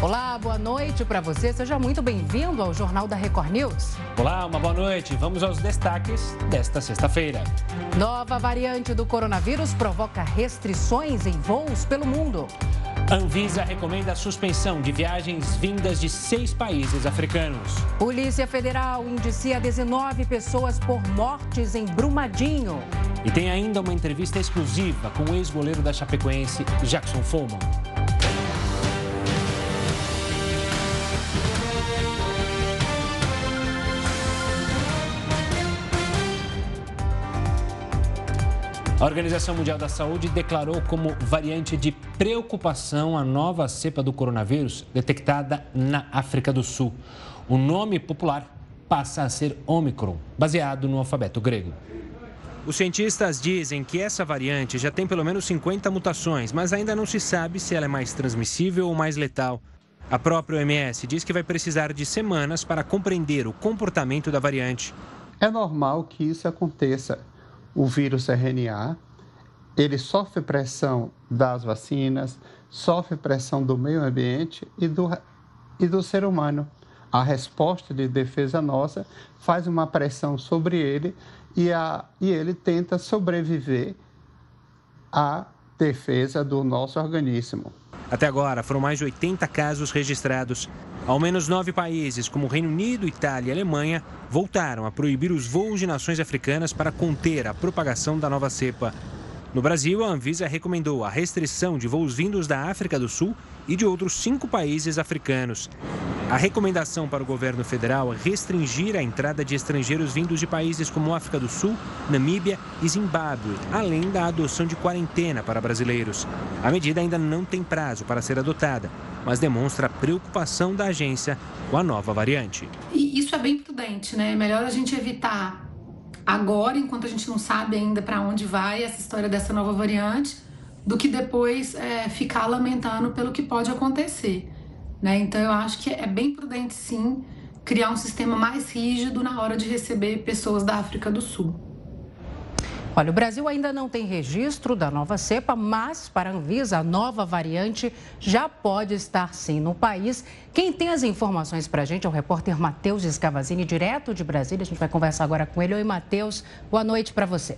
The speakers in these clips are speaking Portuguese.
Olá, boa noite para você. Seja muito bem-vindo ao Jornal da Record News. Olá, uma boa noite. Vamos aos destaques desta sexta-feira. Nova variante do coronavírus provoca restrições em voos pelo mundo. Anvisa recomenda a suspensão de viagens vindas de seis países africanos. Polícia Federal indicia 19 pessoas por mortes em Brumadinho. E tem ainda uma entrevista exclusiva com o ex-goleiro da Chapecoense, Jackson Follman. A Organização Mundial da Saúde declarou como variante de preocupação a nova cepa do coronavírus detectada na África do Sul. O nome popular passa a ser Omicron, baseado no alfabeto grego. Os cientistas dizem que essa variante já tem pelo menos 50 mutações, mas ainda não se sabe se ela é mais transmissível ou mais letal. A própria OMS diz que vai precisar de semanas para compreender o comportamento da variante. É normal que isso aconteça o vírus RNA, ele sofre pressão das vacinas, sofre pressão do meio ambiente e do, e do ser humano. A resposta de defesa nossa faz uma pressão sobre ele e, a, e ele tenta sobreviver à defesa do nosso organismo. Até agora, foram mais de 80 casos registrados. Ao menos nove países, como Reino Unido, Itália e Alemanha, voltaram a proibir os voos de nações africanas para conter a propagação da nova cepa. No Brasil, a Anvisa recomendou a restrição de voos vindos da África do Sul e de outros cinco países africanos. A recomendação para o governo federal é restringir a entrada de estrangeiros vindos de países como África do Sul, Namíbia e Zimbábue, além da adoção de quarentena para brasileiros. A medida ainda não tem prazo para ser adotada, mas demonstra a preocupação da agência com a nova variante. E isso é bem prudente, né? É melhor a gente evitar agora, enquanto a gente não sabe ainda para onde vai essa história dessa nova variante, do que depois é, ficar lamentando pelo que pode acontecer. Né? Então eu acho que é bem prudente sim criar um sistema mais rígido na hora de receber pessoas da África do Sul. Olha, o Brasil ainda não tem registro da nova cepa, mas para a Anvisa, a nova variante já pode estar sim no país. Quem tem as informações para a gente é o repórter Matheus Escavazini, direto de Brasília. A gente vai conversar agora com ele. Oi, Matheus. Boa noite para você.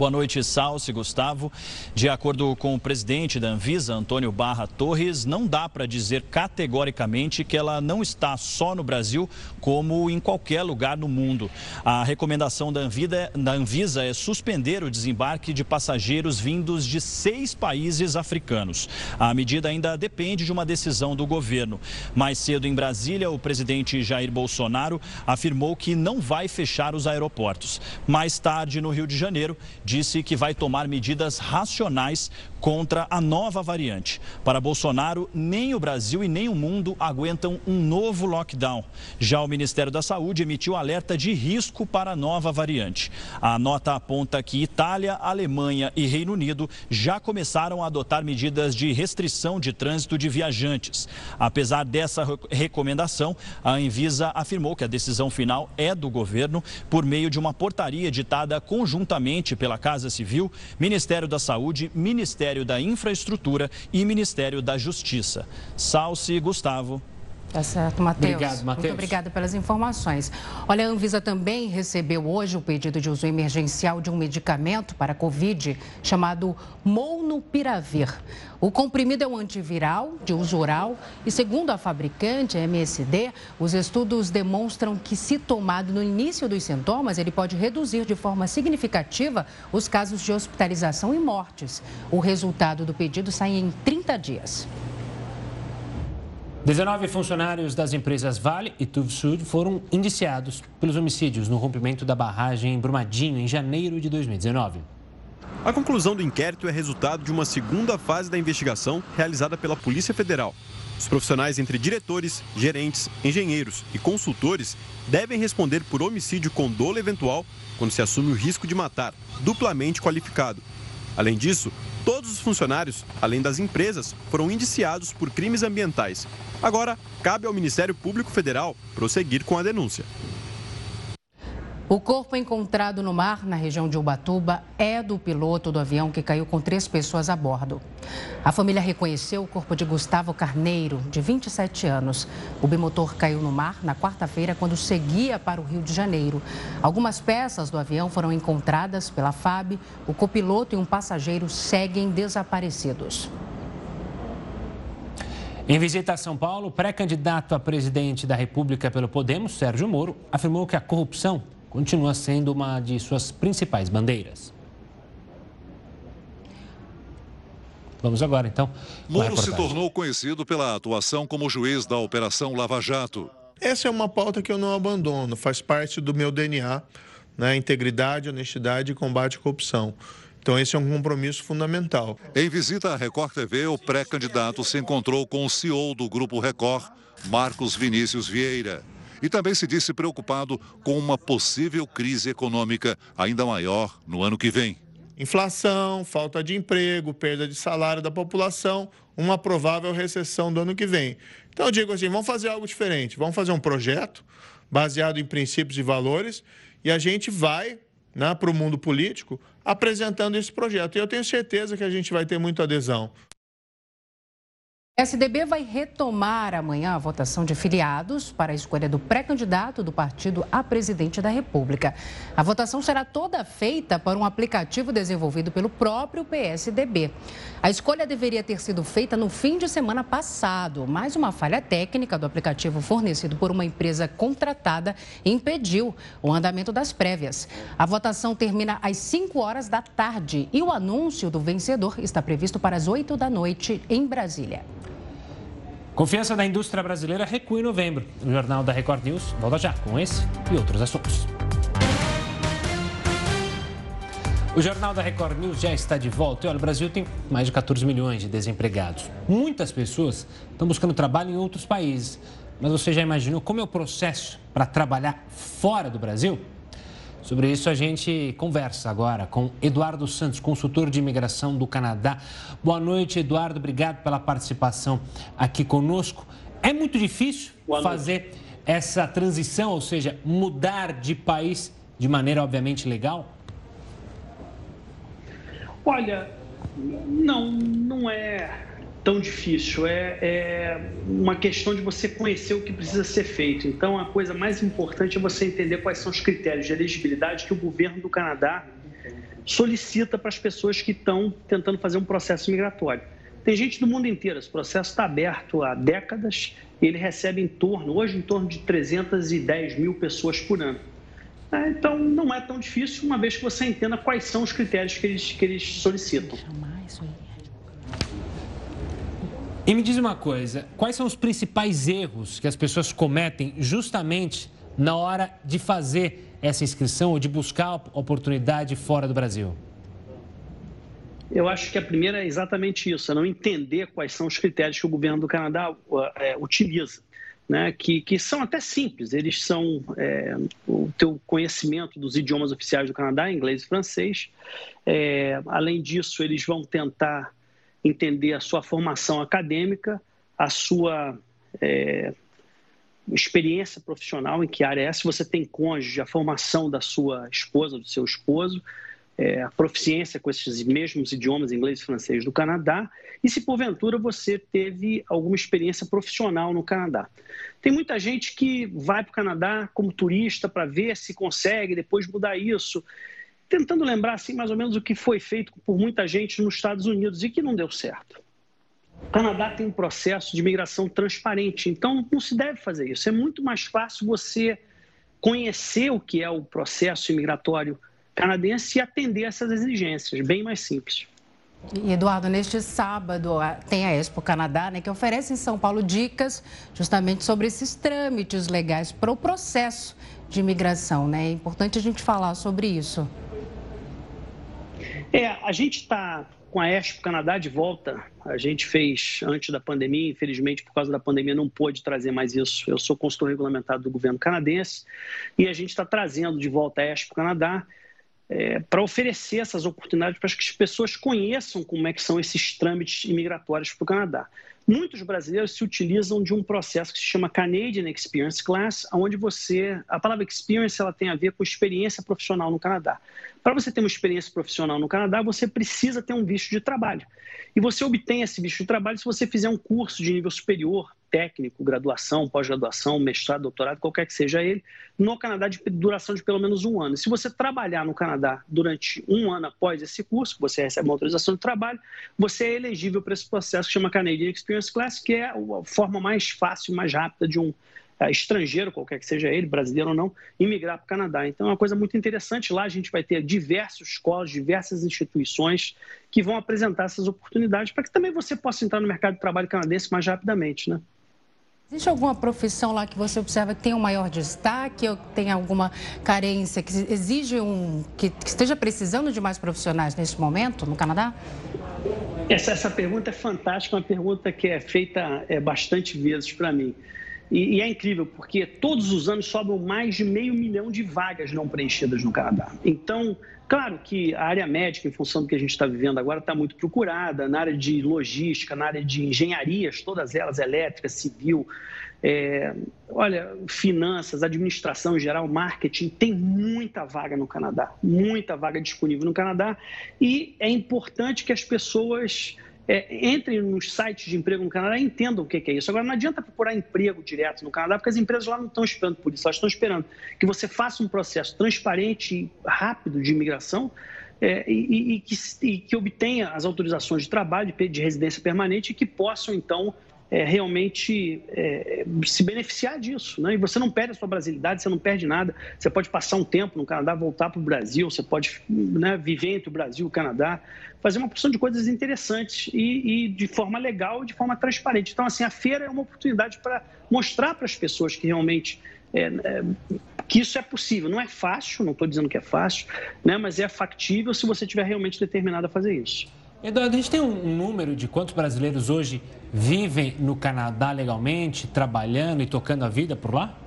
Boa noite, Salsi, Gustavo. De acordo com o presidente da Anvisa, Antônio Barra Torres, não dá para dizer categoricamente que ela não está só no Brasil, como em qualquer lugar no mundo. A recomendação da Anvisa, da Anvisa é suspender o desembarque de passageiros vindos de seis países africanos. A medida ainda depende de uma decisão do governo. Mais cedo em Brasília, o presidente Jair Bolsonaro afirmou que não vai fechar os aeroportos. Mais tarde, no Rio de Janeiro, disse que vai tomar medidas racionais contra a nova variante. Para Bolsonaro, nem o Brasil e nem o mundo aguentam um novo lockdown. Já o Ministério da Saúde emitiu alerta de risco para a nova variante. A nota aponta que Itália, Alemanha e Reino Unido já começaram a adotar medidas de restrição de trânsito de viajantes. Apesar dessa recomendação, a Anvisa afirmou que a decisão final é do governo por meio de uma portaria editada conjuntamente pela Casa Civil, Ministério da Saúde, Ministério Ministério da Infraestrutura e Ministério da Justiça. Salce Gustavo. Tá certo, Matheus. Obrigado, Matheus. Muito obrigada pelas informações. Olha, a Anvisa também recebeu hoje o pedido de uso emergencial de um medicamento para a Covid chamado Molnupiravir. O comprimido é um antiviral de uso oral e, segundo a fabricante, a MSD, os estudos demonstram que, se tomado no início dos sintomas, ele pode reduzir de forma significativa os casos de hospitalização e mortes. O resultado do pedido sai em 30 dias. 19 funcionários das empresas Vale e Tuvsud foram indiciados pelos homicídios no rompimento da barragem em Brumadinho em janeiro de 2019. A conclusão do inquérito é resultado de uma segunda fase da investigação realizada pela Polícia Federal. Os profissionais entre diretores, gerentes, engenheiros e consultores devem responder por homicídio com dolo eventual quando se assume o risco de matar, duplamente qualificado. Além disso, todos os funcionários, além das empresas, foram indiciados por crimes ambientais. Agora, cabe ao Ministério Público Federal prosseguir com a denúncia. O corpo encontrado no mar, na região de Ubatuba, é do piloto do avião que caiu com três pessoas a bordo. A família reconheceu o corpo de Gustavo Carneiro, de 27 anos. O bimotor caiu no mar na quarta-feira, quando seguia para o Rio de Janeiro. Algumas peças do avião foram encontradas pela FAB. O copiloto e um passageiro seguem desaparecidos. Em visita a São Paulo, pré-candidato a presidente da República pelo Podemos, Sérgio Moro, afirmou que a corrupção continua sendo uma de suas principais bandeiras. Vamos agora, então. Moro se tornou conhecido pela atuação como juiz da Operação Lava Jato. Essa é uma pauta que eu não abandono, faz parte do meu DNA, né? integridade, honestidade e combate à corrupção. Então, esse é um compromisso fundamental. Em visita à Record TV, o pré-candidato se encontrou com o CEO do Grupo Record, Marcos Vinícius Vieira. E também se disse preocupado com uma possível crise econômica ainda maior no ano que vem. Inflação, falta de emprego, perda de salário da população, uma provável recessão do ano que vem. Então, eu digo assim: vamos fazer algo diferente, vamos fazer um projeto baseado em princípios e valores e a gente vai né, para o mundo político apresentando esse projeto. E eu tenho certeza que a gente vai ter muita adesão. O SDB vai retomar amanhã a votação de filiados para a escolha do pré-candidato do partido a presidente da República. A votação será toda feita por um aplicativo desenvolvido pelo próprio PSDB. A escolha deveria ter sido feita no fim de semana passado, mas uma falha técnica do aplicativo fornecido por uma empresa contratada impediu o andamento das prévias. A votação termina às 5 horas da tarde e o anúncio do vencedor está previsto para as 8 da noite em Brasília. Confiança da indústria brasileira recua em novembro. O Jornal da Record News volta já com esse e outros assuntos. O Jornal da Record News já está de volta. E olha, o Brasil tem mais de 14 milhões de desempregados. Muitas pessoas estão buscando trabalho em outros países. Mas você já imaginou como é o processo para trabalhar fora do Brasil? Sobre isso a gente conversa agora com Eduardo Santos, consultor de imigração do Canadá. Boa noite, Eduardo. Obrigado pela participação aqui conosco. É muito difícil fazer essa transição, ou seja, mudar de país de maneira obviamente legal? Olha, não, não é tão difícil. É, é, uma questão de você conhecer o que precisa ser feito. Então, a coisa mais importante é você entender quais são os critérios de elegibilidade que o governo do Canadá solicita para as pessoas que estão tentando fazer um processo migratório. Tem gente do mundo inteiro, esse processo está aberto há décadas e ele recebe em torno, hoje, em torno de 310 mil pessoas por ano. É, então, não é tão difícil, uma vez que você entenda quais são os critérios que eles, que eles solicitam. E me diz uma coisa, quais são os principais erros que as pessoas cometem justamente na hora de fazer essa inscrição ou de buscar oportunidade fora do Brasil? Eu acho que a primeira é exatamente isso, é não entender quais são os critérios que o governo do Canadá é, utiliza. Né, que, que, são até simples. Eles são é, o teu conhecimento dos idiomas oficiais do Canadá, inglês e francês. É, além disso, eles vão tentar entender a sua formação acadêmica, a sua é, experiência profissional, em que área é, se você tem cônjuge, a formação da sua esposa, do seu esposo, é, a proficiência com esses mesmos idiomas, inglês e francês, do Canadá, e se porventura você teve alguma experiência profissional no Canadá. Tem muita gente que vai para o Canadá como turista para ver se consegue depois mudar isso tentando lembrar assim mais ou menos o que foi feito por muita gente nos Estados Unidos e que não deu certo. O Canadá tem um processo de imigração transparente, então não se deve fazer isso. É muito mais fácil você conhecer o que é o processo imigratório canadense e atender essas exigências, bem mais simples. Eduardo, neste sábado tem a Expo Canadá, né, que oferece em São Paulo dicas justamente sobre esses trâmites legais para o processo de imigração, né? É importante a gente falar sobre isso. É, a gente está com a Expo Canadá de volta. A gente fez antes da pandemia, infelizmente, por causa da pandemia, não pôde trazer mais isso. Eu sou consultor regulamentado do governo canadense e a gente está trazendo de volta a Expo Canadá é, para oferecer essas oportunidades para que as pessoas conheçam como é que são esses trâmites imigratórios para o Canadá. muitos brasileiros se utilizam de um processo que se chama Canadian Experience Class, onde você, a palavra experience ela tem a ver com experiência profissional no Canadá. Para você ter uma experiência profissional no Canadá, você precisa ter um visto de trabalho. E você obtém esse visto de trabalho se você fizer um curso de nível superior, técnico, graduação, pós-graduação, mestrado, doutorado, qualquer que seja ele, no Canadá de duração de pelo menos um ano. Se você trabalhar no Canadá durante um ano após esse curso, você recebe uma autorização de trabalho, você é elegível para esse processo que chama Canadian Experience Class, que é a forma mais fácil, mais rápida de um é, estrangeiro, qualquer que seja ele, brasileiro ou não, imigrar para o Canadá. Então é uma coisa muito interessante. Lá a gente vai ter diversas escolas, diversas instituições que vão apresentar essas oportunidades para que também você possa entrar no mercado de trabalho canadense mais rapidamente, né? Existe alguma profissão lá que você observa que tem um maior destaque ou tem alguma carência que exige um que, que esteja precisando de mais profissionais nesse momento no Canadá? Essa, essa pergunta é fantástica, uma pergunta que é feita é, bastante vezes para mim. E, e, é incrível, porque todos os anos sobram mais de meio milhão de vagas não preenchidas no Canadá. Então, claro que a área médica, em função do que a gente está vivendo agora, está muito procurada, na área de logística, na área de engenharias, todas elas, elétrica, civil, é, olha, finanças, administração em geral, marketing, tem muita vaga no Canadá, muita vaga disponível no Canadá, e é importante que as pessoas é, entrem nos sites de emprego no Canadá e entendam o que é isso. Agora, não adianta procurar emprego direto no Canadá, porque as empresas lá não estão esperando por isso, elas estão esperando que você faça um processo transparente e rápido de imigração é, e, e, que, e, que, obtenha as autorizações de trabalho, de residência permanente e que possam, então, é, realmente é, se beneficiar disso. Né? E você não perde a sua brasilidade, você não perde nada. Você pode passar um tempo no Canadá, voltar para o Brasil, você pode né, viver entre o Brasil e o Canadá, fazer uma porção de coisas interessantes e, e de forma legal e de forma transparente. Então, assim, a feira é uma oportunidade para mostrar para as pessoas que realmente é, é, que isso é possível. Não é fácil, não estou dizendo que é fácil, né, mas é factível se você estiver realmente determinado a fazer isso. Eduardo, a gente tem um número de quantos brasileiros hoje vivem no Canadá legalmente, trabalhando e tocando a vida por lá?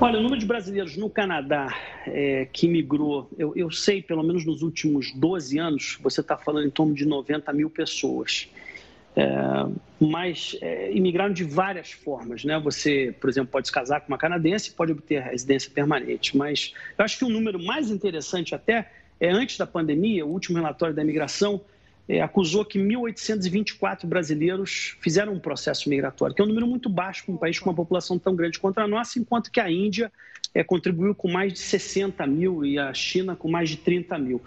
Olha, o número de brasileiros no Canadá é, que migrou, eu, eu, sei, pelo menos nos últimos 12 anos, você está falando em torno de 90 mil pessoas. É, mas é, imigraram de várias formas, né? Você, por exemplo, pode se casar com uma canadense e pode obter residência permanente. Mas eu acho que o número mais interessante até é, antes da pandemia, o último relatório da imigração é, acusou que 1.824 brasileiros fizeram um processo migratório, que é um número muito baixo para um país com uma população tão grande quanto a nossa, enquanto que a Índia é, contribuiu com mais de 60 mil e a China com mais de 30 mil.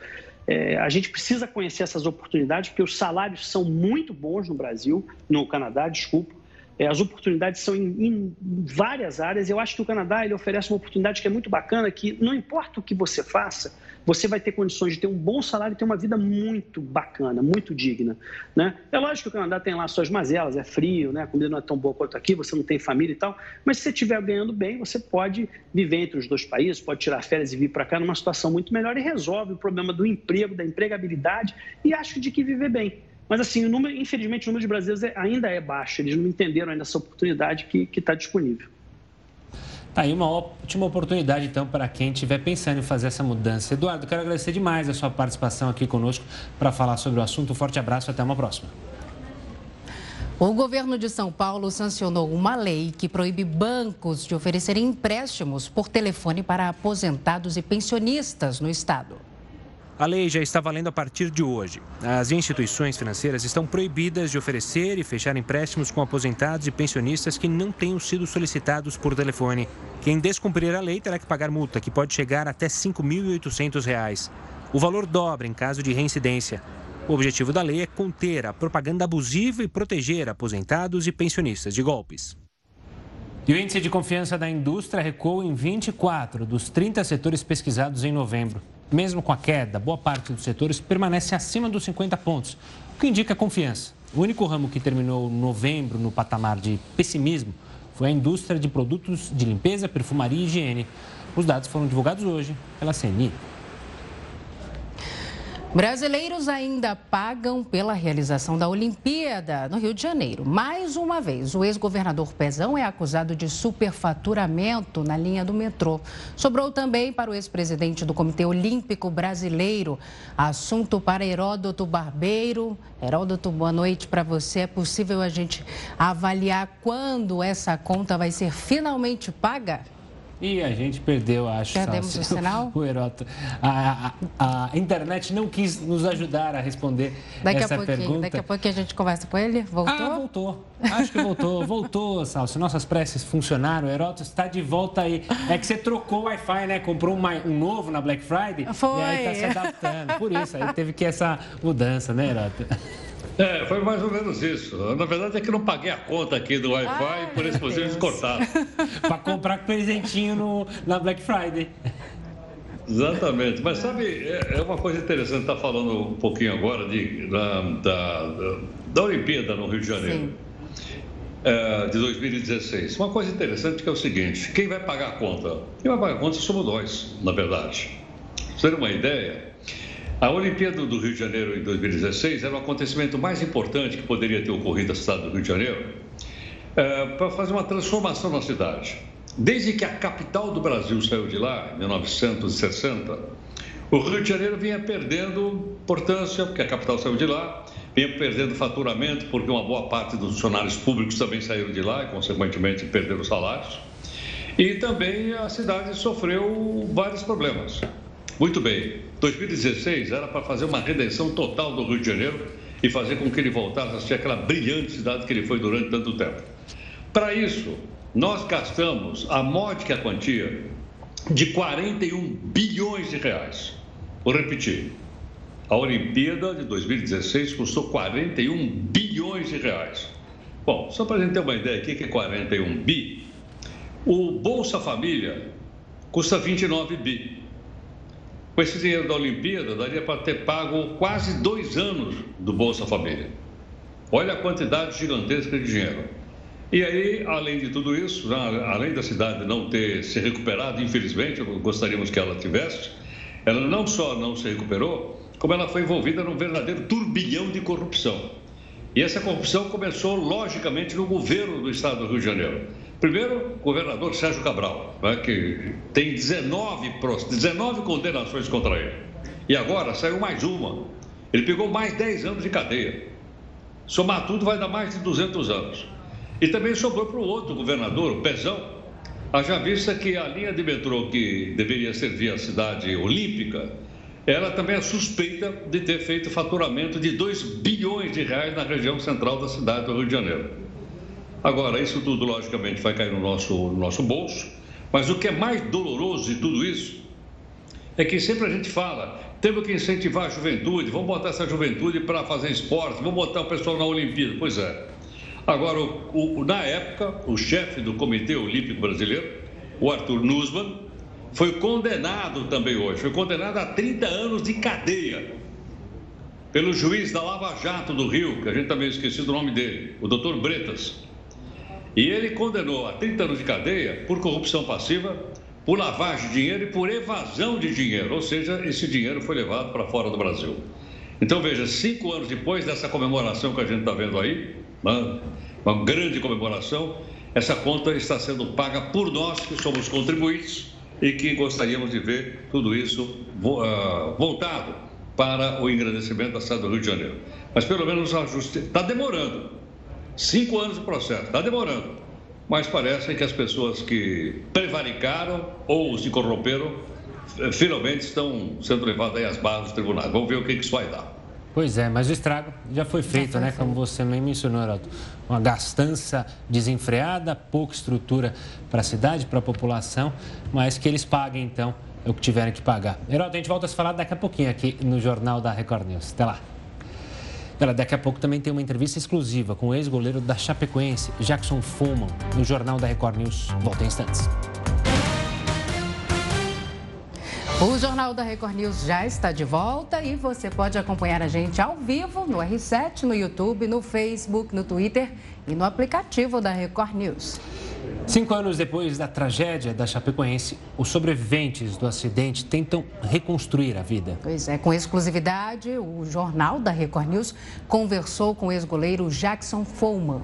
É, a gente precisa conhecer essas oportunidades, porque os salários são muito bons no Brasil, no Canadá, desculpa. É, as oportunidades são em, em, várias áreas. Eu acho que o Canadá ele oferece uma oportunidade que é muito bacana, que não importa o que você faça, você vai ter condições de ter um bom salário e ter uma vida muito bacana, muito digna. Né? É lógico que o Canadá tem lá suas mazelas, é frio, né? a comida não é tão boa quanto aqui, você não tem família e tal, mas se você estiver ganhando bem, você pode viver entre os dois países, pode tirar férias e vir para cá numa situação muito melhor e resolve o problema do emprego, da empregabilidade e acho de que viver bem. Mas, assim, o número, infelizmente, o número de brasileiros é, ainda é baixo, eles não entenderam ainda essa oportunidade que está disponível. Tá aí uma ótima oportunidade, então, para quem estiver pensando em fazer essa mudança. Eduardo, quero agradecer demais a sua participação aqui conosco para falar sobre o assunto. Um forte abraço até uma próxima. O governo de São Paulo sancionou uma lei que proíbe bancos de oferecerem empréstimos por telefone para aposentados e pensionistas no estado. A lei já está valendo a partir de hoje. As instituições financeiras estão proibidas de oferecer e fechar empréstimos com aposentados e pensionistas que não tenham sido solicitados por telefone. Quem descumprir a lei terá que pagar multa, que pode chegar até R$ 5.800. O valor dobra em caso de reincidência. O objetivo da lei é conter a propaganda abusiva e proteger aposentados e pensionistas de golpes. E o índice de confiança da indústria recuou em 24 dos 30 setores pesquisados em novembro. Mesmo com a queda, boa parte dos setores permanece acima dos 50 pontos, o que indica confiança. O único ramo que terminou novembro no patamar de pessimismo foi a indústria de produtos de limpeza, perfumaria e higiene. Os dados foram divulgados hoje pela CNI. Brasileiros ainda pagam pela realização da Olimpíada no Rio de Janeiro. Mais uma vez, o ex-governador Pezão é acusado de superfaturamento na linha do metrô. Sobrou também para o ex-presidente do Comitê Olímpico Brasileiro. Assunto para Heródoto Barbeiro. Heródoto, boa noite para você. É possível a gente avaliar quando essa conta vai ser finalmente paga? E a gente perdeu, acho. Perdemos o sinal? O Heroto. A, a, a, internet não quis nos ajudar a responder daqui essa a pergunta. Daqui a pouquinho a gente conversa com ele. Voltou? Ah, voltou. Acho que voltou. voltou, Salso. Nossas preces funcionaram. O Heroto está de volta aí. É que você trocou o Wi-Fi, né? Comprou uma, um novo na Black Friday. Foi. E aí está se adaptando. Por isso, aí teve que essa mudança, né, Heroto? É, foi mais ou menos isso. Na verdade é que não paguei a conta aqui do Wi-Fi, ah, por isso vocês cortaram. Para comprar presentinho no, na Black Friday. Exatamente. Mas sabe, é, é uma coisa interessante estar falando um pouquinho agora de, da, da, da Olimpíada no Rio de Janeiro. É, de 2016. Uma coisa interessante que é o seguinte: quem vai pagar a conta? Quem vai pagar a conta somos nós, na verdade. Pra você ter uma ideia, a Olimpíada do Rio de Janeiro em 2016 era o acontecimento mais importante que poderia ter ocorrido na cidade do Rio de Janeiro é, para fazer uma transformação na cidade. Desde que a capital do Brasil saiu de lá, em 1960, o Rio de Janeiro vinha perdendo importância, porque a capital saiu de lá, vinha perdendo faturamento, porque uma boa parte dos funcionários públicos também saíram de lá e, consequentemente, perderam salários. E também a cidade sofreu vários problemas. Muito bem. 2016 era para fazer uma redenção total do Rio de Janeiro e fazer com que ele voltasse a ser aquela brilhante cidade que ele foi durante tanto tempo. Para isso, nós gastamos a módica quantia de 41 bilhões de reais. Vou repetir. A Olimpíada de 2016 custou 41 bilhões de reais. Bom, só para a gente ter uma ideia aqui que é 41 bi, o Bolsa Família custa 29 bi. Com esse dinheiro da Olimpíada, daria para ter pago quase dois anos do Bolsa Família. Olha a quantidade gigantesca de dinheiro. E aí, além de tudo isso, né, além da cidade não ter se recuperado, infelizmente, gostaríamos que ela tivesse, ela não só não se recuperou, como ela foi envolvida num verdadeiro turbilhão de corrupção. E essa corrupção começou, logicamente, no governo do estado do Rio de Janeiro. Primeiro, o governador Sérgio Cabral, né, que tem 19, 19 condenações contra ele. E agora saiu mais uma. Ele pegou mais 10 anos de cadeia. Somar tudo vai dar mais de 200 anos. E também sobrou para o outro governador, o Pezão. Haja vista que a linha de metrô que deveria servir a cidade olímpica, ela também é suspeita de ter feito faturamento de 2 bilhões de reais na região central da cidade do Rio de Janeiro. Agora, isso tudo, logicamente, vai cair no nosso, no nosso bolso, mas o que é mais doloroso de tudo isso é que sempre a gente fala, temos que incentivar a juventude, vamos botar essa juventude para fazer esporte, vamos botar o pessoal na Olimpíada. Pois é. Agora, o, o, na época, o chefe do Comitê Olímpico Brasileiro, o Arthur Nussmann, foi condenado também hoje, foi condenado a 30 anos de cadeia pelo juiz da Lava Jato do Rio, que a gente também esqueceu do nome dele, o doutor Bretas. E ele condenou a 30 anos de cadeia por corrupção passiva, por lavagem de dinheiro e por evasão de dinheiro, ou seja, esse dinheiro foi levado para fora do Brasil. Então veja, cinco anos depois dessa comemoração que a gente está vendo aí, uma, uma grande comemoração, essa conta está sendo paga por nós que somos contribuintes e que gostaríamos de ver tudo isso uh, voltado para o engrandecimento da cidade do Rio de Janeiro. Mas pelo menos ajuste está demorando. Cinco anos de processo, está demorando. Mas parece que as pessoas que prevaricaram ou se corromperam eh, finalmente estão sendo levadas às barras dos tribunais. Vamos ver o que isso vai dar. Pois é, mas o estrago já foi feito, né? Como você nem mencionou, Heraldo. Uma gastança desenfreada, pouca estrutura para a cidade, para a população, mas que eles paguem então o que tiverem que pagar. Heraldo, a gente volta a se falar daqui a pouquinho aqui no Jornal da Record News. Até lá. Ela, daqui a pouco também tem uma entrevista exclusiva com o ex-goleiro da Chapecoense, Jackson Foman, no Jornal da Record News. Volta em instantes. O Jornal da Record News já está de volta e você pode acompanhar a gente ao vivo no R7, no YouTube, no Facebook, no Twitter e no aplicativo da Record News. Cinco anos depois da tragédia da Chapecoense, os sobreviventes do acidente tentam reconstruir a vida. Pois é, com exclusividade, o jornal da Record News conversou com o ex-goleiro Jackson Follman.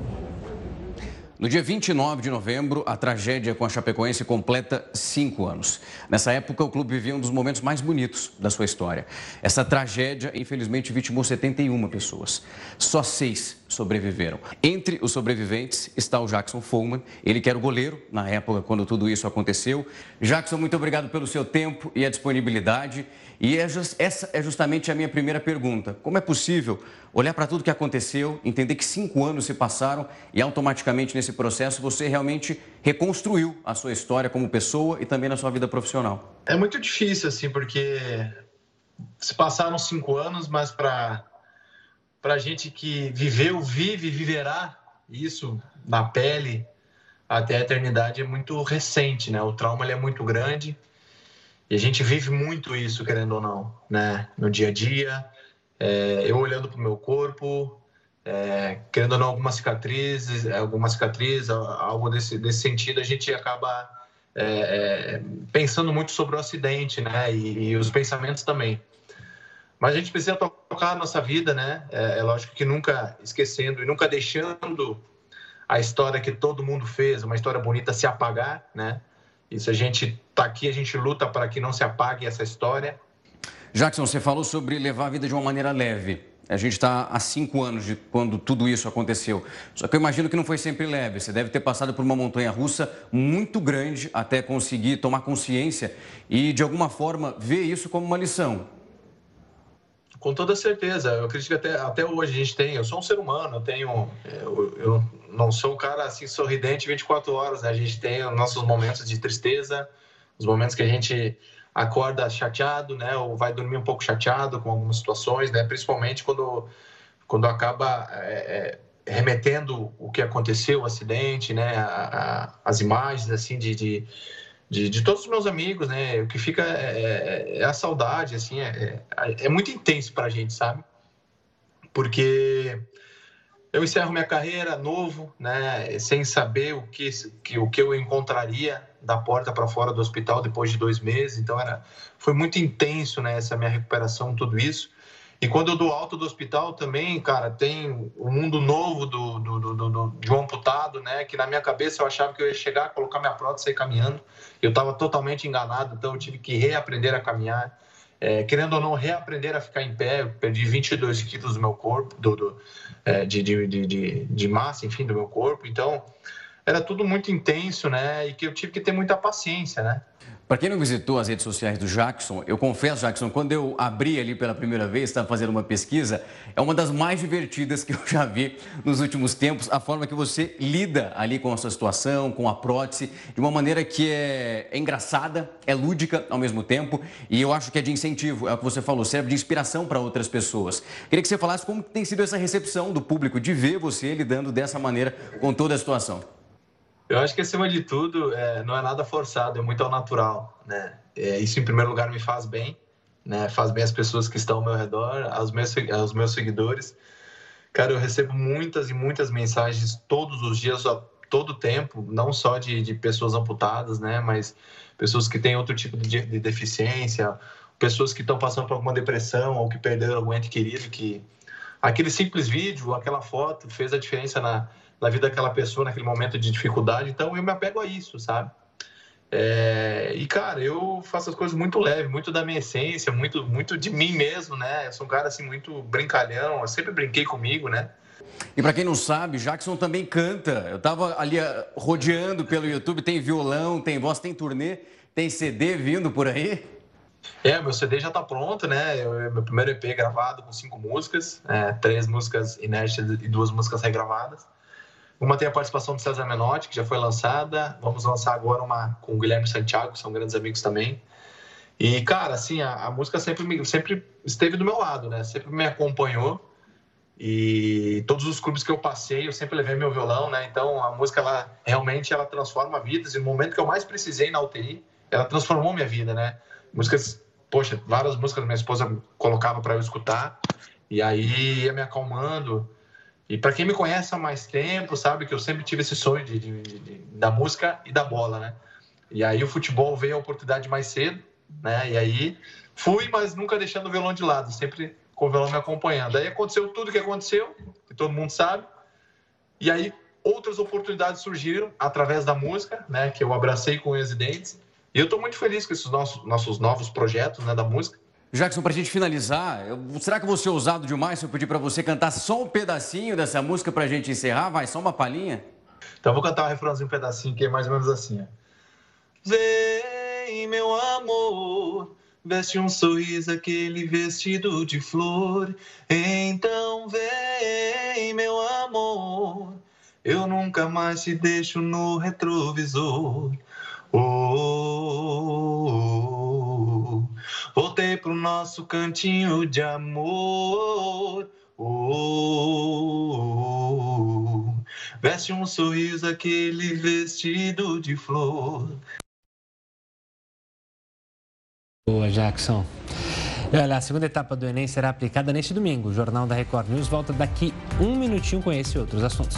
No dia 29 de novembro, a tragédia com a Chapecoense completa cinco anos. Nessa época, o clube vivia um dos momentos mais bonitos da sua história. Essa tragédia, infelizmente, vitimou 71 pessoas. Só seis sobreviveram. Entre os sobreviventes está o Jackson Follman, ele que era o goleiro na época quando tudo isso aconteceu. Jackson, muito obrigado pelo seu tempo e a disponibilidade. E é just, essa é justamente a minha primeira pergunta. Como é possível olhar para tudo que aconteceu, entender que cinco anos se passaram e automaticamente nesse processo você realmente reconstruiu a sua história como pessoa e também na sua vida profissional? É muito difícil, assim, porque se passaram cinco anos, mas para a gente que viveu, vive, viverá isso na pele até a eternidade é muito recente, né? O trauma é muito grande e a gente vive muito isso, querendo ou não, né? No dia a dia, é, eu olhando para o meu corpo, é, querendo ou não, algumas cicatrizes, alguma cicatriz, algo desse, desse sentido, a gente acaba é, é, pensando muito sobre o acidente, né? E, e, os pensamentos também. Mas a gente precisa tocar a nossa vida, né? É, é lógico que nunca esquecendo e nunca deixando a história que todo mundo fez, uma história bonita, se apagar, né? Isso a gente está aqui, a gente luta para que não se apague essa história. Jackson, você falou sobre levar a vida de uma maneira leve. A gente está há cinco anos de quando tudo isso aconteceu. Só que eu imagino que não foi sempre leve. Você deve ter passado por uma montanha russa muito grande até conseguir tomar consciência e, de alguma forma, ver isso como uma lição. Com toda certeza. Eu acredito que até, até hoje a gente tem. Eu sou um ser humano, eu tenho. Eu, eu não sou um cara assim sorridente 24 horas. Né? A gente tem os nossos momentos de tristeza, os momentos que a gente acorda chateado, né? Ou vai dormir um pouco chateado com algumas situações, né? Principalmente quando, quando acaba é, é, remetendo o que aconteceu, o acidente, né? A, a, as imagens, assim, de, de de, de, todos os meus amigos, né? O que fica é, é, é a saudade, assim, é, é, é muito intenso para a gente, sabe? Porque eu encerro minha carreira novo, né? Sem saber o que, que o que eu encontraria da porta para fora do hospital depois de dois meses. Então era, foi muito intenso, né? Essa minha recuperação, tudo isso. E quando eu dou alta do hospital também, cara, tem o um mundo novo do, do, do, do, de um amputado, né? Que na minha cabeça eu achava que eu ia chegar, colocar minha prótese e sair caminhando. Eu estava totalmente enganado, então eu tive que reaprender a caminhar. É, querendo ou não, reaprender a ficar em pé. Eu perdi 22 quilos do meu corpo, do, do é, de, de, de, de massa, enfim, do meu corpo. Então, era tudo muito intenso, né? E que eu tive que ter muita paciência, né? Para quem não visitou as redes sociais do Jackson, eu confesso, Jackson, quando eu abri ali pela primeira vez, estava fazendo uma pesquisa, é uma das mais divertidas que eu já vi nos últimos tempos, a forma que você lida ali com essa situação, com a prótese, de uma maneira que é, é engraçada, é lúdica ao mesmo tempo, e eu acho que é de incentivo, é o que você falou, serve de inspiração para outras pessoas. Queria que você falasse como tem sido essa recepção do público de ver você lidando dessa maneira com toda a situação. Eu acho que acima de tudo é, não é nada forçado, é muito ao natural, né? É, isso em primeiro lugar me faz bem, né? Faz bem as pessoas que estão ao meu redor, aos meus, aos meus seguidores. Cara, eu recebo muitas e muitas mensagens todos os dias, todo tempo, não só de, de pessoas amputadas, né? Mas pessoas que têm outro tipo de, de deficiência, pessoas que estão passando por alguma depressão ou que perderam algum ente querido, que aquele simples vídeo, aquela foto fez a diferença na na vida daquela pessoa naquele momento de dificuldade. Então eu me apego a isso, sabe? É, e cara, eu faço as coisas muito leve, muito da minha essência, muito, muito de mim mesmo, né? Eu sou um cara assim muito brincalhão, eu sempre brinquei comigo, né? E para quem não sabe, Jackson também canta. Eu tava ali ah, rodeando pelo YouTube, tem violão, tem voz, tem turnê, tem CD vindo por aí. É, meu CD já tá pronto, né? Eu, meu primeiro EP gravado com cinco músicas, é, três músicas inéditas e duas músicas regravadas. Uma tem a participação do César Menotti, que já foi lançada. Vamos lançar agora uma com o Guilherme Santiago, que são grandes amigos também. E, cara, assim, a, a música sempre, sempre esteve do meu lado, né? Sempre me acompanhou. E todos os clubes que eu passei, eu sempre levei meu violão, né? Então, a música, ela realmente ela transforma vidas. E no momento que eu mais precisei na UTI, ela transformou minha vida, né? Músicas, poxa, várias músicas minha esposa colocava para eu escutar. E aí ia me acalmando E para quem me conhece há mais tempo, sabe que eu sempre tive esse sonho de, de, de, da música e da bola, né? E aí o futebol veio a oportunidade mais cedo, né? E aí fui, mas nunca deixando o violão de lado, sempre com o violão me acompanhando. Aí aconteceu tudo o que aconteceu, que todo mundo sabe. E aí outras oportunidades surgiram através da música, né? Que eu abracei com os dentes. E eu estou muito feliz com esses nossos, nossos novos projetos, né? Da música. Jackson, para a gente finalizar, eu, será que vou ser ousado demais se eu pedir para você cantar só um pedacinho dessa música para a gente encerrar? Vai, só uma palhinha? Então vou cantar um refrãozinho, um pedacinho, que é mais ou menos assim. Vem, meu amor, veste um sorriso, aquele vestido de flor. Então vem, meu amor, eu nunca mais te deixo no retrovisor. Oh, oh, oh, voltei pro nosso cantinho de amor. Oh, veste um sorriso, aquele vestido de flor. Boa, Jackson. Olha, a segunda etapa do Enem será aplicada neste domingo. O Jornal da Record News volta daqui um minutinho com esse e outros assuntos.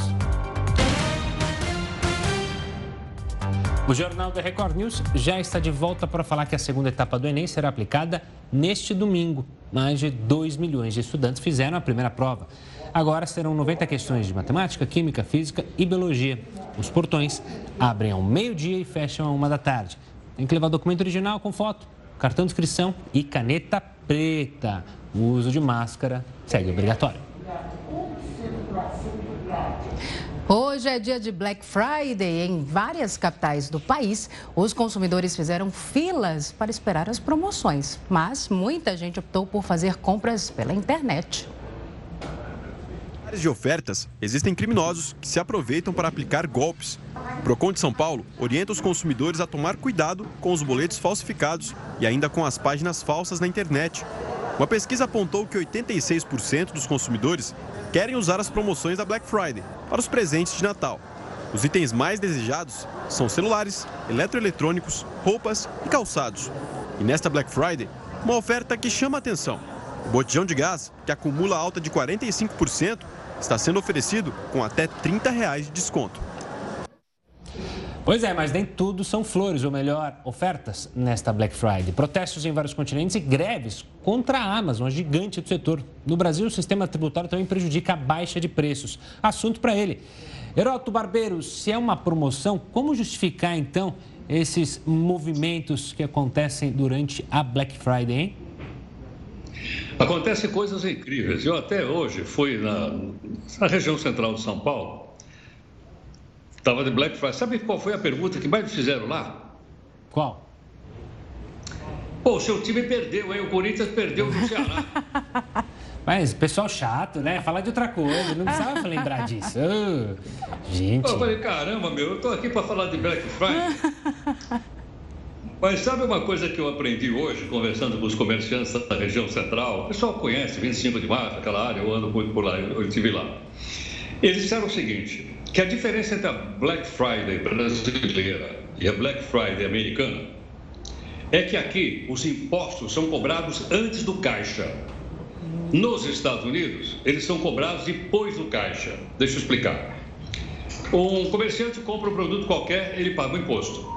O Jornal da Record News já está de volta para falar que a segunda etapa do Enem será aplicada neste domingo. Mais de 2 milhões de estudantes fizeram a primeira prova. Agora serão 90 questões de matemática, química, física e biologia. Os portões abrem ao meio-dia e fecham a uma da tarde. Tem que levar documento original com foto cartão de inscrição e caneta preta. O uso de máscara segue obrigatório. Hoje é dia de Black Friday. Em várias capitais do país, os consumidores fizeram filas para esperar as promoções. Mas muita gente optou por fazer compras pela internet. de ofertas, existem criminosos que se aproveitam para aplicar golpes o Procon de São Paulo orienta os consumidores a tomar cuidado com os boletos falsificados e ainda com as páginas falsas na internet. Uma pesquisa apontou que 86% dos consumidores querem usar as promoções da Black Friday para os presentes de Natal. Os itens mais desejados são celulares, eletroeletrônicos, roupas e calçados. E nesta Black Friday, uma oferta que chama a atenção. O botijão de gás, que acumula alta de 45%, está sendo oferecido com até 30 reais de desconto. Pois é, mas nem tudo são flores, ou melhor, ofertas nesta Black Friday. Protestos em vários continentes e greves contra a Amazon, a gigante do setor. No Brasil, o sistema tributário também prejudica a baixa de preços. Assunto para ele. Heroto Barbeiro, se é uma promoção, como justificar então esses movimentos que acontecem durante a Black Friday, hein? Acontecem coisas incríveis. Eu até hoje fui na, na região central de São Paulo Estava de Black Friday. Sabe qual foi a pergunta que mais me fizeram lá? Qual? Pô, o seu time perdeu, hein? O Corinthians perdeu no Ceará. Mas pessoal chato, né? Falar de outra coisa, não precisava lembrar disso. Oh, gente. Eu falei, caramba, meu, eu tô aqui para falar de Black Friday. Mas sabe uma coisa que eu aprendi hoje, conversando com os comerciantes da região central? O pessoal conhece 25 de março, aquela área, eu ando muito por lá, eu estive lá. Eles disseram o seguinte: que a diferença entre a Black Friday brasileira e a Black Friday americana é que aqui os impostos são cobrados antes do caixa. Nos Estados Unidos, eles são cobrados depois do caixa. Deixa eu explicar. Um comerciante compra um produto qualquer, ele paga o imposto.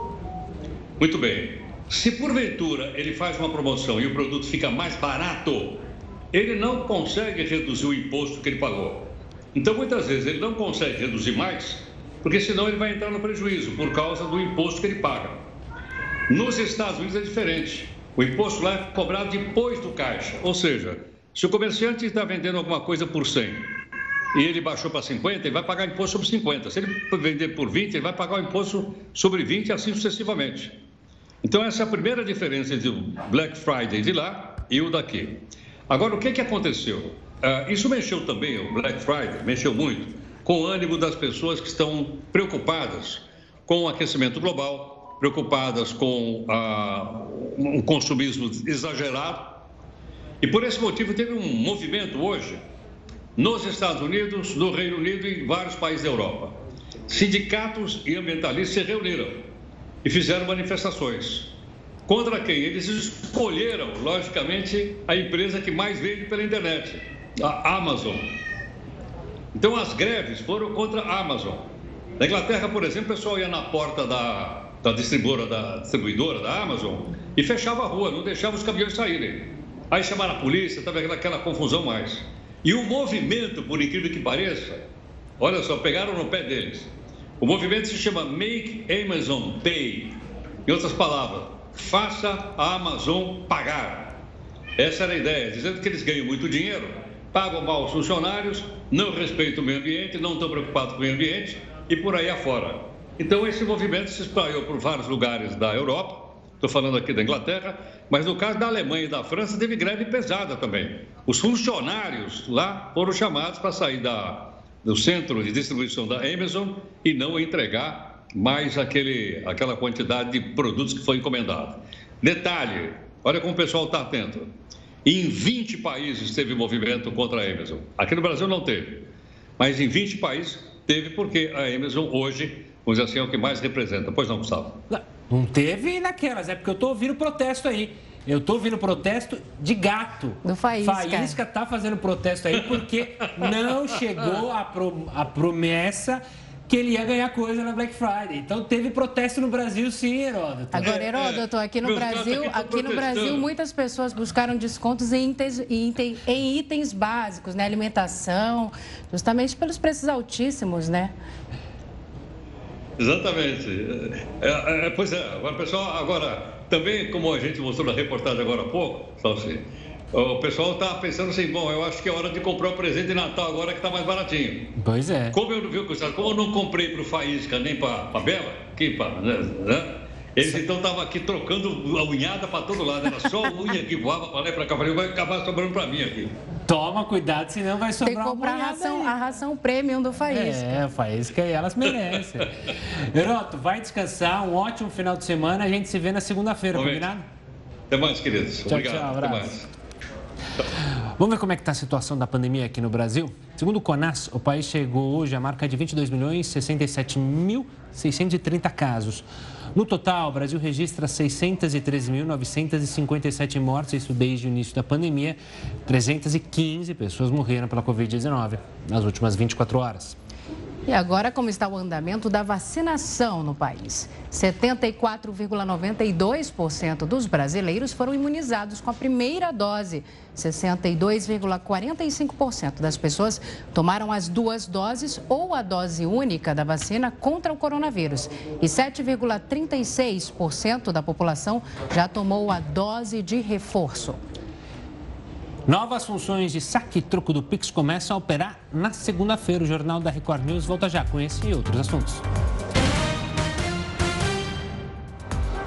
Muito bem. Se porventura ele faz uma promoção e o produto fica mais barato, ele não consegue reduzir o imposto que ele pagou. Então, muitas vezes, ele não consegue reduzir mais, porque senão ele vai entrar no prejuízo por causa do imposto que ele paga. Nos Estados Unidos é diferente. O imposto lá é cobrado depois do caixa. Ou seja, se o comerciante está vendendo alguma coisa por 100 e ele baixou para 50, ele vai pagar imposto sobre 50. Se ele vender por 20, ele vai pagar o imposto sobre 20 e assim sucessivamente. Então, essa é a primeira diferença entre o Black Friday de lá e o daqui. Agora, o que, que aconteceu? Uh, isso mexeu também, o Black Friday, mexeu muito com o ânimo das pessoas que estão preocupadas com o aquecimento global, preocupadas com uh, um consumismo exagerado. E por esse motivo teve um movimento hoje nos Estados Unidos, no Reino Unido e em vários países da Europa. Sindicatos e ambientalistas se reuniram e fizeram manifestações. Contra quem? Eles escolheram, logicamente, a empresa que mais vende pela internet a Amazon. Então as greves foram contra a Amazon. Na Inglaterra, por exemplo, o pessoal ia na porta da, da distribuidora, da distribuidora da Amazon e fechava a rua, não deixava os caminhões saírem. Aí chamaram a polícia, estava aquela confusão mais. E o movimento, por incrível que pareça, olha só, pegaram no pé deles. O movimento se chama Make Amazon Pay. Em outras palavras, faça a Amazon pagar. Essa era a ideia, dizendo que eles ganham muito dinheiro, pagam mal os funcionários, não respeitam o meio ambiente, não estão preocupados com o meio ambiente e por aí afora. Então, esse movimento se espalhou por vários lugares da Europa, estou falando aqui da Inglaterra, mas no caso da Alemanha e da França, teve greve pesada também. Os funcionários lá foram chamados para sair da, do centro de distribuição da Amazon e não entregar mais aquele, aquela quantidade de produtos que foi encomendado. Detalhe, olha como o pessoal está atento. Em 20 países teve movimento contra a Amazon. Aqui no Brasil não teve. Mas em 20 países teve porque a Amazon hoje, vamos dizer assim, é o que mais representa. Pois não, Gustavo? Não, não teve naquelas, é porque eu estou ouvindo protesto aí. Eu estou ouvindo protesto de gato. Do Faísca. Faísca está fazendo protesto aí porque não chegou a, pro, a promessa que ele ia ganhar coisa na Black Friday. Então teve protesto no Brasil, sim, Heródoto. Agora, Heródoto, aqui no Brasil, aqui no Brasil, muitas pessoas buscaram descontos em itens, em itens básicos, né? Alimentação, justamente pelos preços altíssimos, né? Exatamente. É, é, é pois é, agora, pessoal, agora, também, como a gente mostrou na reportagem agora há pouco, assim, o pessoal está pensando assim, bom, eu acho que é hora de comprar o presente de Natal agora que está mais baratinho. Pois é. Como eu, viu, como eu não comprei para o Faísca nem para a Bela, que para, né, né? Eles então estavam aqui trocando a unhada para todo lado, era só a unha que voava para lá e para cá. Falei, vai acabar sobrando para mim aqui. Toma cuidado, senão vai sobrar Tem que comprar a ração, a ração premium do Faísca. É, Faísca e elas merecem. Heroto, vai descansar, um ótimo final de semana. A gente se vê na segunda-feira, combinado? Até mais, queridos. Tchau, Obrigado. Tchau, abraço. Até mais. Vamos ver como é que está a situação da pandemia aqui no Brasil? Segundo o CONAS, o país chegou hoje à marca de 22 milhões 67 mil 630 casos. No total, o Brasil registra 613.957 mortes, isso desde o início da pandemia. 315 pessoas morreram pela Covid-19 nas últimas 24 horas. E agora, como está o andamento da vacinação no país? 74,92% dos brasileiros foram imunizados com a primeira dose. 62,45% das pessoas tomaram as duas doses ou a dose única da vacina contra o coronavírus. E 7,36% da população já tomou a dose de reforço. Novas funções de saque e troco do Pix começam a operar na segunda-feira. O Jornal da Record News volta já com esse e outros assuntos.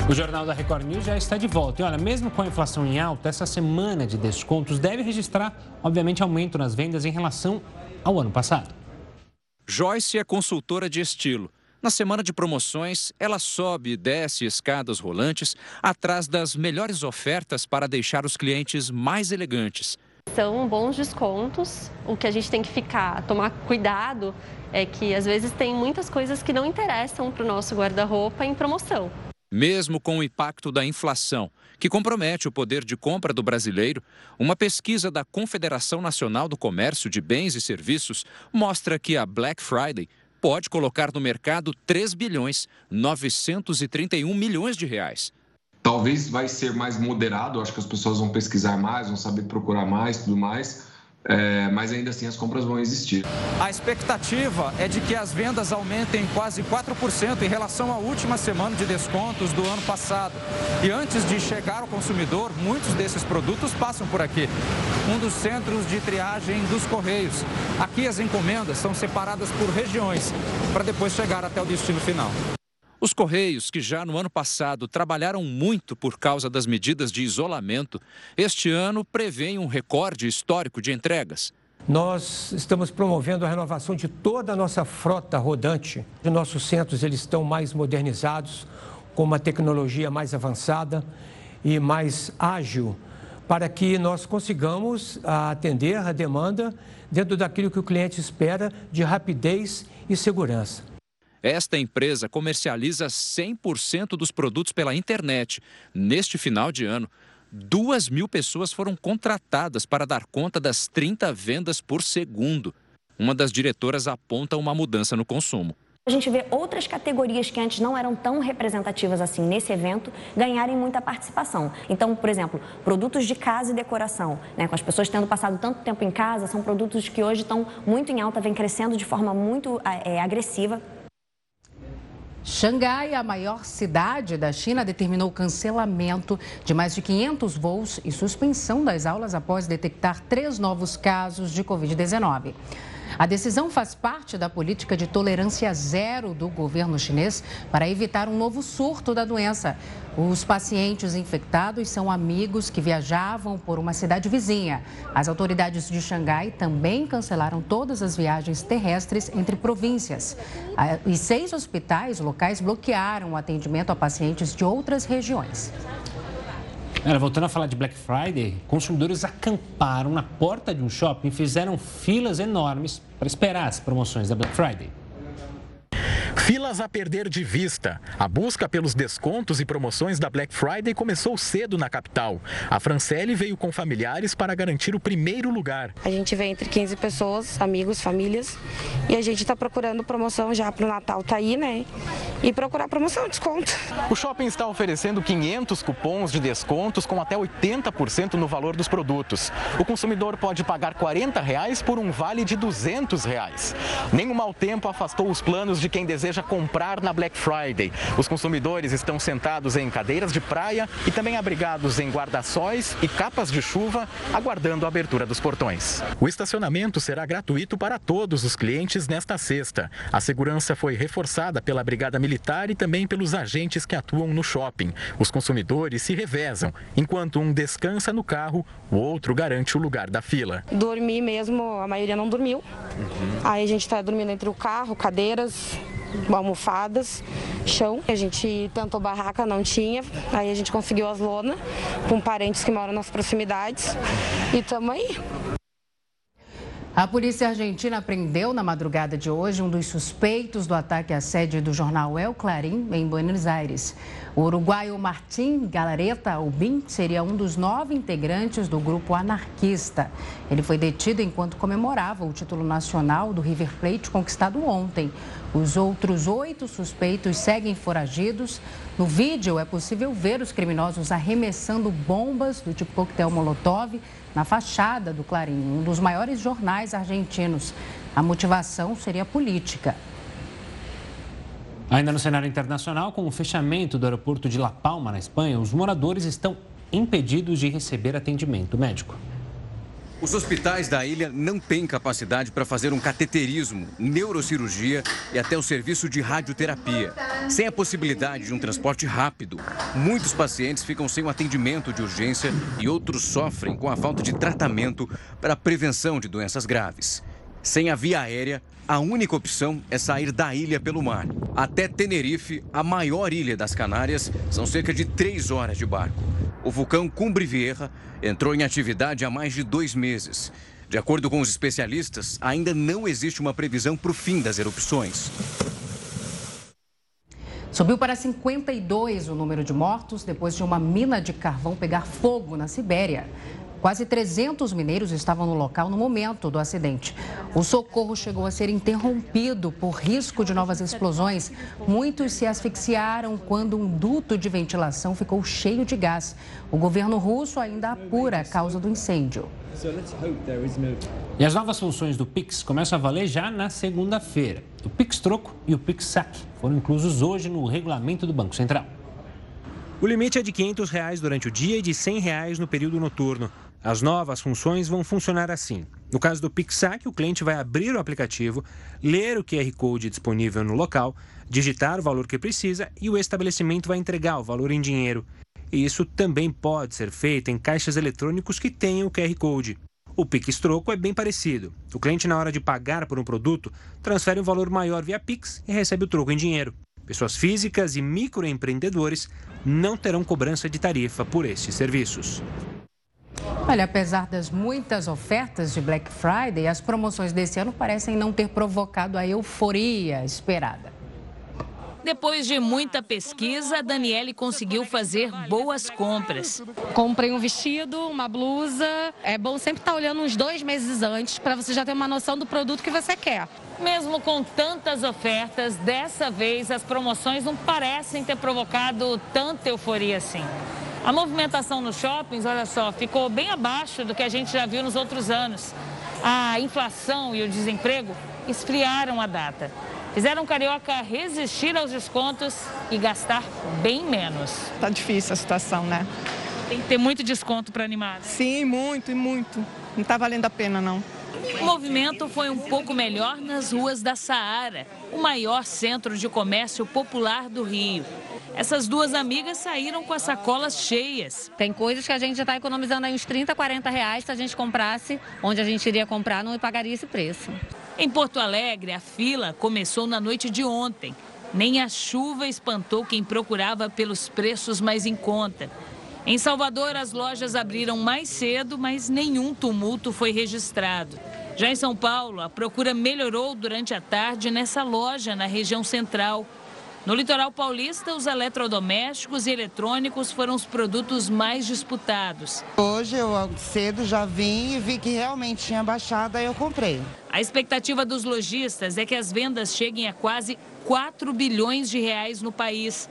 O Jornal da Record News já está de volta. E olha, mesmo com a inflação em alta, essa semana de descontos deve registrar, obviamente, aumento nas vendas em relação ao ano passado. Joyce é consultora de estilo na semana de promoções, ela sobe e desce escadas rolantes atrás das melhores ofertas para deixar os clientes mais elegantes. São bons descontos. O que a gente tem que ficar, tomar cuidado é que às vezes tem muitas coisas que não interessam para o nosso guarda-roupa em promoção. Mesmo com o impacto da inflação, que compromete o poder de compra do brasileiro, uma pesquisa da Confederação Nacional do Comércio de Bens e Serviços mostra que a Black Friday pode colocar no mercado 3 bilhões 931 milhões de reais. Talvez vai ser mais moderado, acho que as pessoas vão pesquisar mais, vão saber procurar mais, tudo mais é, mas ainda assim as compras vão existir. A expectativa é de que as vendas aumentem quase 4% em relação à última semana de descontos do ano passado. E antes de chegar ao consumidor, muitos desses produtos passam por aqui. Um dos centros de triagem dos Correios. Aqui as encomendas são separadas por regiões, para depois chegar até o destino final. Os Correios, que já no ano passado trabalharam muito por causa das medidas de isolamento, este ano prevêem um recorde histórico de entregas. Nós estamos promovendo a renovação de toda a nossa frota rodante. Os nossos centros eles estão mais modernizados, com uma tecnologia mais avançada e mais ágil, para que nós consigamos atender a demanda dentro daquilo que o cliente espera de rapidez e segurança. Esta empresa comercializa 100% dos produtos pela internet. Neste final de ano, duas mil pessoas foram contratadas para dar conta das 30 vendas por segundo. uma das diretoras aponta uma mudança no consumo. A gente vê outras categorias que antes não eram tão representativas assim nesse evento ganharem muita participação. Então, por exemplo, produtos de casa e decoração, né? com as pessoas tendo passado tanto tempo em casa, são produtos que hoje estão muito em alta, vem crescendo de forma muito é, agressiva. Xangai, a maior cidade da China, determinou cancelamento de mais de 500 voos e suspensão das aulas após detectar três novos casos de Covid-19. A decisão faz parte da política de tolerância zero do governo chinês para evitar um novo surto da doença. Os pacientes infectados são amigos que viajavam por uma cidade vizinha. As autoridades de Xangai também cancelaram todas as viagens terrestres entre províncias. E seis hospitais locais bloquearam o atendimento a pacientes de outras regiões. Voltando a falar de Black Friday, consumidores acamparam na porta de um shopping e fizeram filas enormes para esperar as promoções da Black Friday. Filas a perder de vista. A busca pelos descontos e promoções da Black Friday começou cedo na capital. A Francelle veio com familiares para garantir o primeiro lugar. A gente vem entre 15 pessoas, amigos, famílias, e a gente está procurando promoção já para o Natal, tá aí, né? E procurar promoção, desconto. O shopping está oferecendo 500 cupons de descontos com até 80% no valor dos produtos. O consumidor pode pagar 40 reais por um vale de 200 reais. Nem o mau tempo afastou os planos de quem deseja comprar na Black Friday. Os consumidores estão sentados em cadeiras de praia e também abrigados em guarda-sóis e capas de chuva, aguardando a abertura dos portões. O estacionamento será gratuito para todos os clientes nesta sexta. A segurança foi reforçada pela Brigada Militar e também pelos agentes que atuam no shopping. Os consumidores se revezam. Enquanto um descansa no carro, o outro garante o lugar da fila. Dormir mesmo, a maioria não dormiu. Uhum. Aí a gente está dormindo entre o carro, cadeiras, almofadas, chão. A gente tentou barraca, não tinha. Aí a gente conseguiu as lonas com parentes que moram nas proximidades e estamos aí. A polícia argentina prendeu na madrugada de hoje um dos suspeitos do ataque à sede do jornal El Clarim, em Buenos Aires. O uruguaio Martim Galareta Albin seria um dos nove integrantes do grupo anarquista. Ele foi detido enquanto comemorava o título nacional do River Plate conquistado ontem. Os outros oito suspeitos seguem foragidos. No vídeo é possível ver os criminosos arremessando bombas do tipo coquetel Molotov na fachada do Clarim, um dos maiores jornais argentinos. A motivação seria política. Ainda no cenário internacional, com o fechamento do aeroporto de La Palma, na Espanha, os moradores estão impedidos de receber atendimento médico. Os hospitais da ilha não têm capacidade para fazer um cateterismo, neurocirurgia e até o serviço de radioterapia. Sem a possibilidade de um transporte rápido, muitos pacientes ficam sem o atendimento de urgência e outros sofrem com a falta de tratamento para a prevenção de doenças graves. Sem a via aérea, a única opção é sair da ilha pelo mar. Até Tenerife, a maior ilha das Canárias, são cerca de três horas de barco. O vulcão Cumbre Vieja entrou em atividade há mais de dois meses. De acordo com os especialistas, ainda não existe uma previsão para o fim das erupções. Subiu para 52 o número de mortos depois de uma mina de carvão pegar fogo na Sibéria. Quase 300 mineiros estavam no local no momento do acidente. O socorro chegou a ser interrompido por risco de novas explosões. Muitos se asfixiaram quando um duto de ventilação ficou cheio de gás. O governo russo ainda apura a causa do incêndio. E as novas funções do Pix começam a valer já na segunda-feira. O Pix Troco e o Pix Saque foram inclusos hoje no regulamento do Banco Central. O limite é de 500 reais durante o dia e de 100 reais no período noturno. As novas funções vão funcionar assim. No caso do PixSac, o cliente vai abrir o aplicativo, ler o QR Code disponível no local, digitar o valor que precisa e o estabelecimento vai entregar o valor em dinheiro. E isso também pode ser feito em caixas eletrônicos que tenham o QR Code. O Pix Troco é bem parecido. O cliente, na hora de pagar por um produto, transfere um valor maior via Pix e recebe o troco em dinheiro. Pessoas físicas e microempreendedores não terão cobrança de tarifa por estes serviços. Olha, apesar das muitas ofertas de Black Friday, as promoções desse ano parecem não ter provocado a euforia esperada. Depois de muita pesquisa, a Daniele conseguiu fazer boas compras. Comprei um vestido, uma blusa. É bom sempre estar olhando uns dois meses antes para você já ter uma noção do produto que você quer. Mesmo com tantas ofertas, dessa vez as promoções não parecem ter provocado tanta euforia assim. A movimentação nos shoppings, olha só, ficou bem abaixo do que a gente já viu nos outros anos. A inflação e o desemprego esfriaram a data fizeram o Carioca resistir aos descontos e gastar bem menos. Tá difícil a situação, né? Tem que ter muito desconto para animar. Sim, muito e muito. Não tá valendo a pena, não. O movimento foi um pouco melhor nas ruas da Saara, o maior centro de comércio popular do Rio. Essas duas amigas saíram com as sacolas cheias. Tem coisas que a gente já está economizando aí uns 30, 40 reais se a gente comprasse onde a gente iria comprar, não pagaria esse preço. Em Porto Alegre, a fila começou na noite de ontem. Nem a chuva espantou quem procurava pelos preços mais em conta. Em Salvador, as lojas abriram mais cedo, mas nenhum tumulto foi registrado. Já em São Paulo, a procura melhorou durante a tarde nessa loja na região central. No litoral paulista, os eletrodomésticos e eletrônicos foram os produtos mais disputados. Hoje eu cedo já vim e vi que realmente tinha baixado, aí eu comprei. A expectativa dos lojistas é que as vendas cheguem a quase 4 bilhões de reais no país.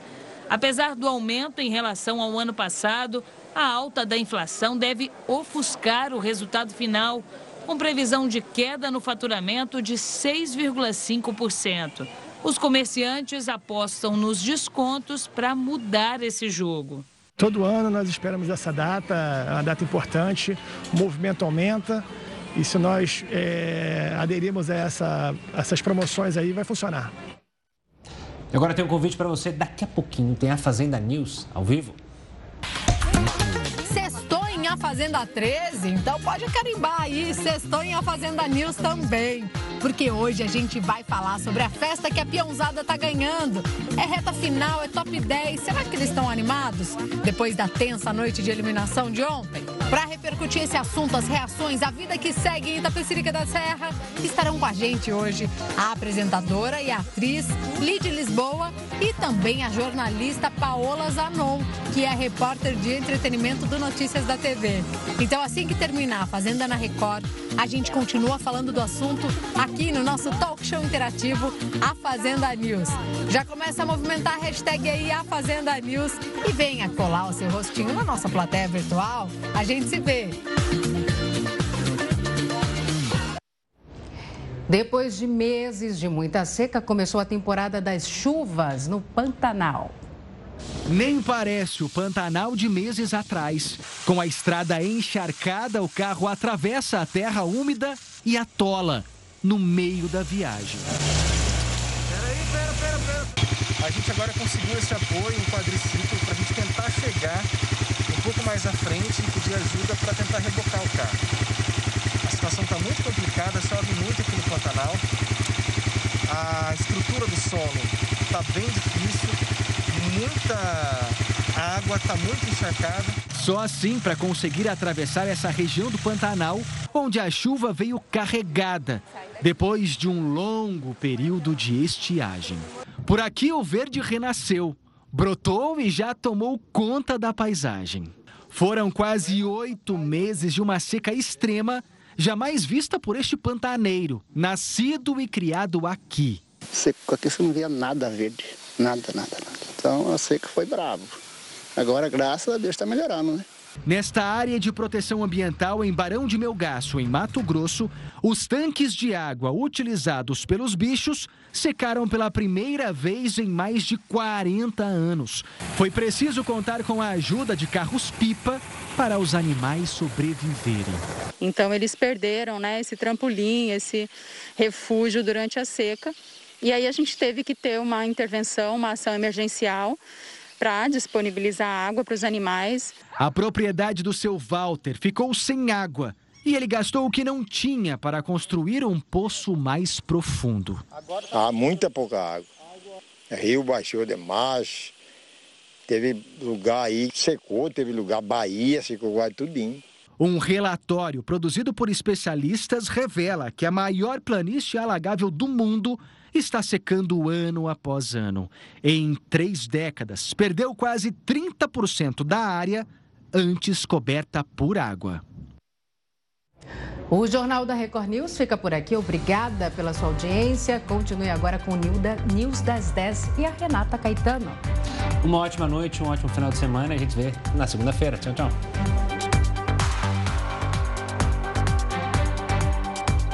Apesar do aumento em relação ao ano passado, a alta da inflação deve ofuscar o resultado final, com previsão de queda no faturamento de 6,5%. Os comerciantes apostam nos descontos para mudar esse jogo. Todo ano nós esperamos essa data, uma data importante, o movimento aumenta e se nós é, aderirmos a essa, essas promoções aí, vai funcionar. Agora tem um convite para você, daqui a pouquinho tem a Fazenda News ao vivo. Fazenda 13, então pode carimbar aí, sextou em A Fazenda News também porque hoje a gente vai falar sobre a festa que a Piãozada tá ganhando. É reta final, é top 10. Será que eles estão animados? Depois da tensa noite de eliminação de ontem? Para repercutir esse assunto, as reações, a vida que segue em Itapecerica da Serra, estarão com a gente hoje a apresentadora e atriz Lid Lisboa e também a jornalista Paola Zanon, que é repórter de entretenimento do Notícias da TV. Então, assim que terminar a Fazenda na Record, a gente continua falando do assunto aqui no nosso talk show interativo A Fazenda News. Já começa a movimentar a hashtag aí A Fazenda News e venha colar o seu rostinho na nossa plateia virtual. A gente se vê. Depois de meses de muita seca, começou a temporada das chuvas no Pantanal. Nem parece o Pantanal de meses atrás. Com a estrada encharcada, o carro atravessa a terra úmida e atola no meio da viagem. Peraí, pera, pera, pera. A gente agora conseguiu esse apoio, um quadriciclo, para a gente tentar chegar um pouco mais à frente e pedir ajuda para tentar rebocar o carro. A situação está muito complicada, chove muito aqui no Pantanal. A estrutura do solo está bem difícil muita água, está muito encharcada. Só assim para conseguir atravessar essa região do Pantanal, onde a chuva veio carregada, depois de um longo período de estiagem. Por aqui o verde renasceu, brotou e já tomou conta da paisagem. Foram quase oito meses de uma seca extrema, jamais vista por este pantaneiro, nascido e criado aqui. Seco aqui você não via nada verde, nada, nada, nada. Então eu sei que foi bravo. Agora, graças a Deus, está melhorando, né? Nesta área de proteção ambiental em Barão de Melgaço, em Mato Grosso, os tanques de água utilizados pelos bichos secaram pela primeira vez em mais de 40 anos. Foi preciso contar com a ajuda de carros-pipa para os animais sobreviverem. Então eles perderam né, esse trampolim, esse refúgio durante a seca e aí a gente teve que ter uma intervenção, uma ação emergencial para disponibilizar água para os animais. A propriedade do seu Walter ficou sem água e ele gastou o que não tinha para construir um poço mais profundo. Há muita pouca água. O rio baixou demais. Teve lugar aí que secou, teve lugar Bahia, secou quase tudinho. Um relatório produzido por especialistas revela que a maior planície alagável do mundo está secando ano após ano. Em três décadas, perdeu quase 30% da área antes coberta por água. O Jornal da Record News fica por aqui. Obrigada pela sua audiência. Continue agora com o News das 10 e a Renata Caetano. Uma ótima noite, um ótimo final de semana. A gente vê na segunda-feira. Tchau, tchau.